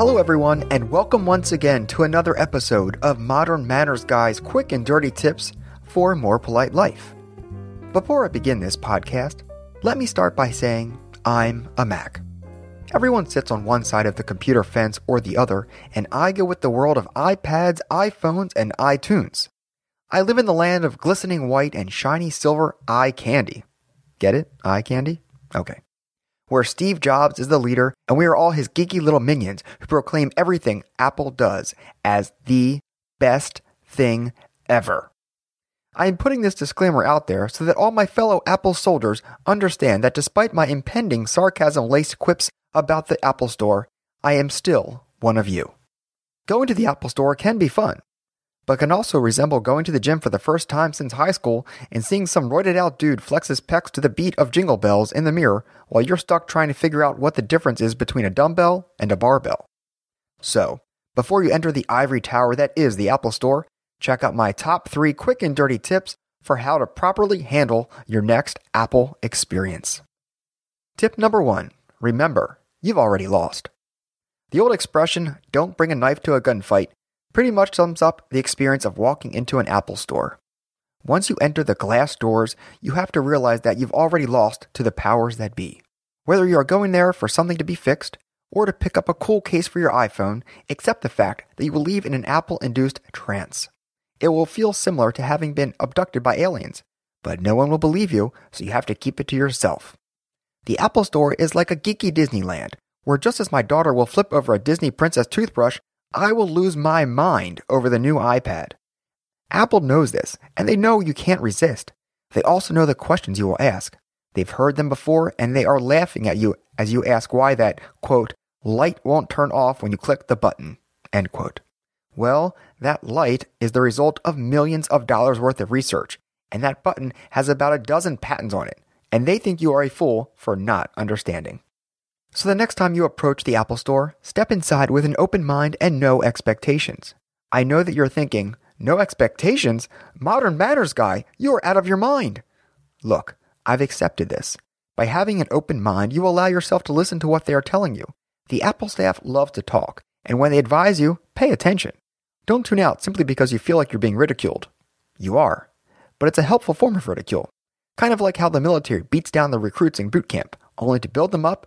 Hello, everyone, and welcome once again to another episode of Modern Manners Guy's quick and dirty tips for a more polite life. Before I begin this podcast, let me start by saying I'm a Mac. Everyone sits on one side of the computer fence or the other, and I go with the world of iPads, iPhones, and iTunes. I live in the land of glistening white and shiny silver eye candy. Get it? Eye candy? Okay where Steve Jobs is the leader and we are all his geeky little minions who proclaim everything Apple does as the best thing ever. I am putting this disclaimer out there so that all my fellow Apple soldiers understand that despite my impending sarcasm laced quips about the Apple Store, I am still one of you. Going to the Apple Store can be fun but can also resemble going to the gym for the first time since high school and seeing some roided out dude flex his pecs to the beat of jingle bells in the mirror while you're stuck trying to figure out what the difference is between a dumbbell and a barbell. So, before you enter the ivory tower that is the Apple Store, check out my top three quick and dirty tips for how to properly handle your next Apple experience. Tip number one remember, you've already lost. The old expression, don't bring a knife to a gunfight, pretty much sums up the experience of walking into an Apple store. Once you enter the glass doors, you have to realize that you've already lost to the powers that be. Whether you are going there for something to be fixed or to pick up a cool case for your iPhone, accept the fact that you will leave in an Apple induced trance. It will feel similar to having been abducted by aliens, but no one will believe you, so you have to keep it to yourself. The Apple Store is like a geeky Disneyland, where just as my daughter will flip over a Disney princess toothbrush, I will lose my mind over the new iPad. Apple knows this, and they know you can't resist. They also know the questions you will ask. They've heard them before, and they are laughing at you as you ask why that, quote, light won't turn off when you click the button, end quote. Well, that light is the result of millions of dollars worth of research, and that button has about a dozen patents on it, and they think you are a fool for not understanding. So the next time you approach the Apple Store, step inside with an open mind and no expectations. I know that you're thinking, no expectations? Modern manners guy, you're out of your mind. Look, I've accepted this. By having an open mind, you allow yourself to listen to what they are telling you. The Apple staff love to talk, and when they advise you, pay attention. Don't tune out simply because you feel like you're being ridiculed. You are. But it's a helpful form of ridicule. Kind of like how the military beats down the recruits in boot camp, only to build them up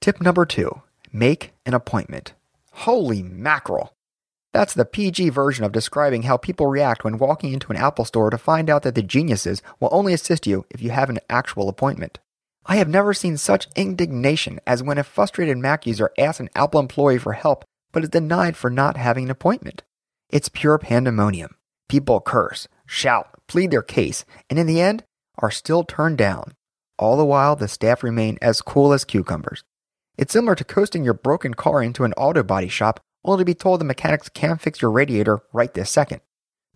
Tip number two make an appointment. Holy mackerel! That's the PG version of describing how people react when walking into an Apple store to find out that the geniuses will only assist you if you have an actual appointment. I have never seen such indignation as when a frustrated Mac user asks an Apple employee for help but is denied for not having an appointment. It's pure pandemonium. People curse, shout, plead their case, and in the end are still turned down. All the while, the staff remain as cool as cucumbers. It's similar to coasting your broken car into an auto body shop only to be told the mechanics can't fix your radiator right this second.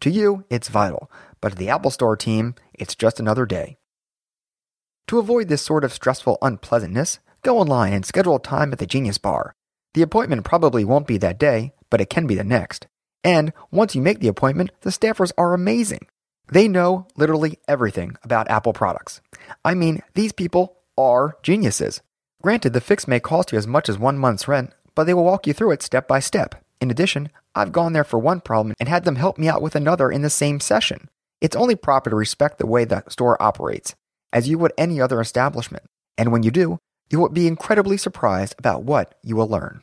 To you, it's vital, but to the Apple Store team, it's just another day. To avoid this sort of stressful unpleasantness, go online and schedule a time at the Genius Bar. The appointment probably won't be that day, but it can be the next. And once you make the appointment, the staffers are amazing. They know literally everything about Apple products. I mean, these people are geniuses. Granted, the fix may cost you as much as one month's rent, but they will walk you through it step by step. In addition, I've gone there for one problem and had them help me out with another in the same session. It's only proper to respect the way the store operates, as you would any other establishment. And when you do, you will be incredibly surprised about what you will learn.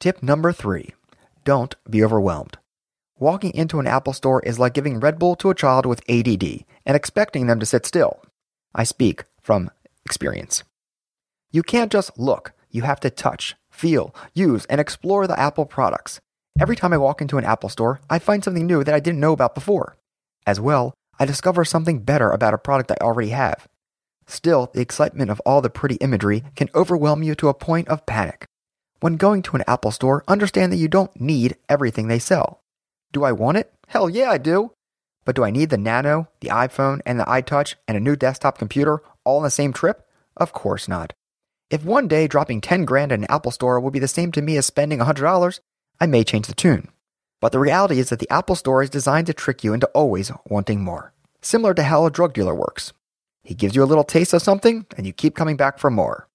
Tip number three don't be overwhelmed. Walking into an Apple store is like giving Red Bull to a child with ADD and expecting them to sit still. I speak from experience. You can't just look, you have to touch, feel, use, and explore the Apple products. Every time I walk into an Apple store, I find something new that I didn't know about before. As well, I discover something better about a product I already have. Still, the excitement of all the pretty imagery can overwhelm you to a point of panic. When going to an Apple store, understand that you don't need everything they sell. Do I want it? Hell yeah, I do. But do I need the Nano, the iPhone, and the iTouch, and a new desktop computer all in the same trip? Of course not. If one day dropping 10 grand in an Apple store will be the same to me as spending $100, I may change the tune. But the reality is that the Apple store is designed to trick you into always wanting more. Similar to how a drug dealer works. He gives you a little taste of something, and you keep coming back for more.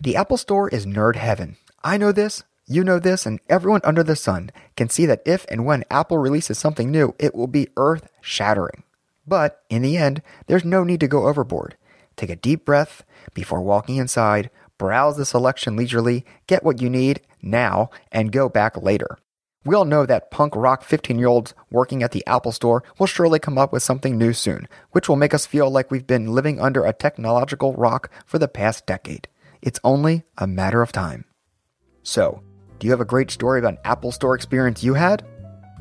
The Apple store is nerd heaven. I know this, you know this, and everyone under the sun can see that if and when Apple releases something new, it will be earth shattering. But in the end, there's no need to go overboard. Take a deep breath before walking inside, browse the selection leisurely, get what you need now, and go back later. We all know that punk rock 15 year olds working at the Apple Store will surely come up with something new soon, which will make us feel like we've been living under a technological rock for the past decade. It's only a matter of time. So, do you have a great story about an Apple Store experience you had?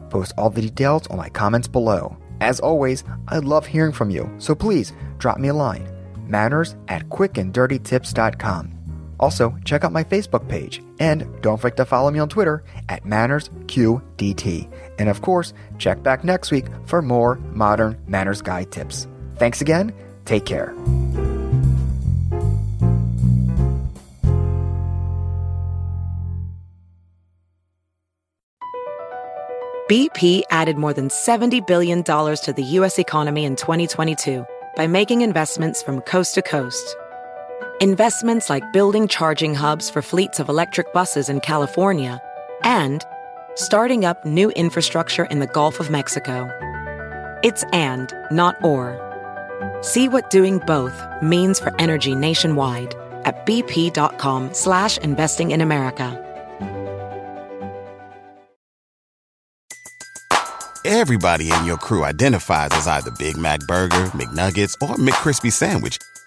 Post all the details on my comments below. As always, I love hearing from you, so please drop me a line. Manners at quickanddirtytips.com. Also, check out my Facebook page and don't forget to follow me on Twitter at MannersQDT. And of course, check back next week for more modern manners guide tips. Thanks again. Take care. BP added more than $70 billion to the U.S. economy in 2022 by making investments from coast to coast. Investments like building charging hubs for fleets of electric buses in California and starting up new infrastructure in the Gulf of Mexico. It's and, not or. See what doing both means for energy nationwide at bp.com slash investing in America. Everybody in your crew identifies as either Big Mac Burger, McNuggets, or McCrispy Sandwich.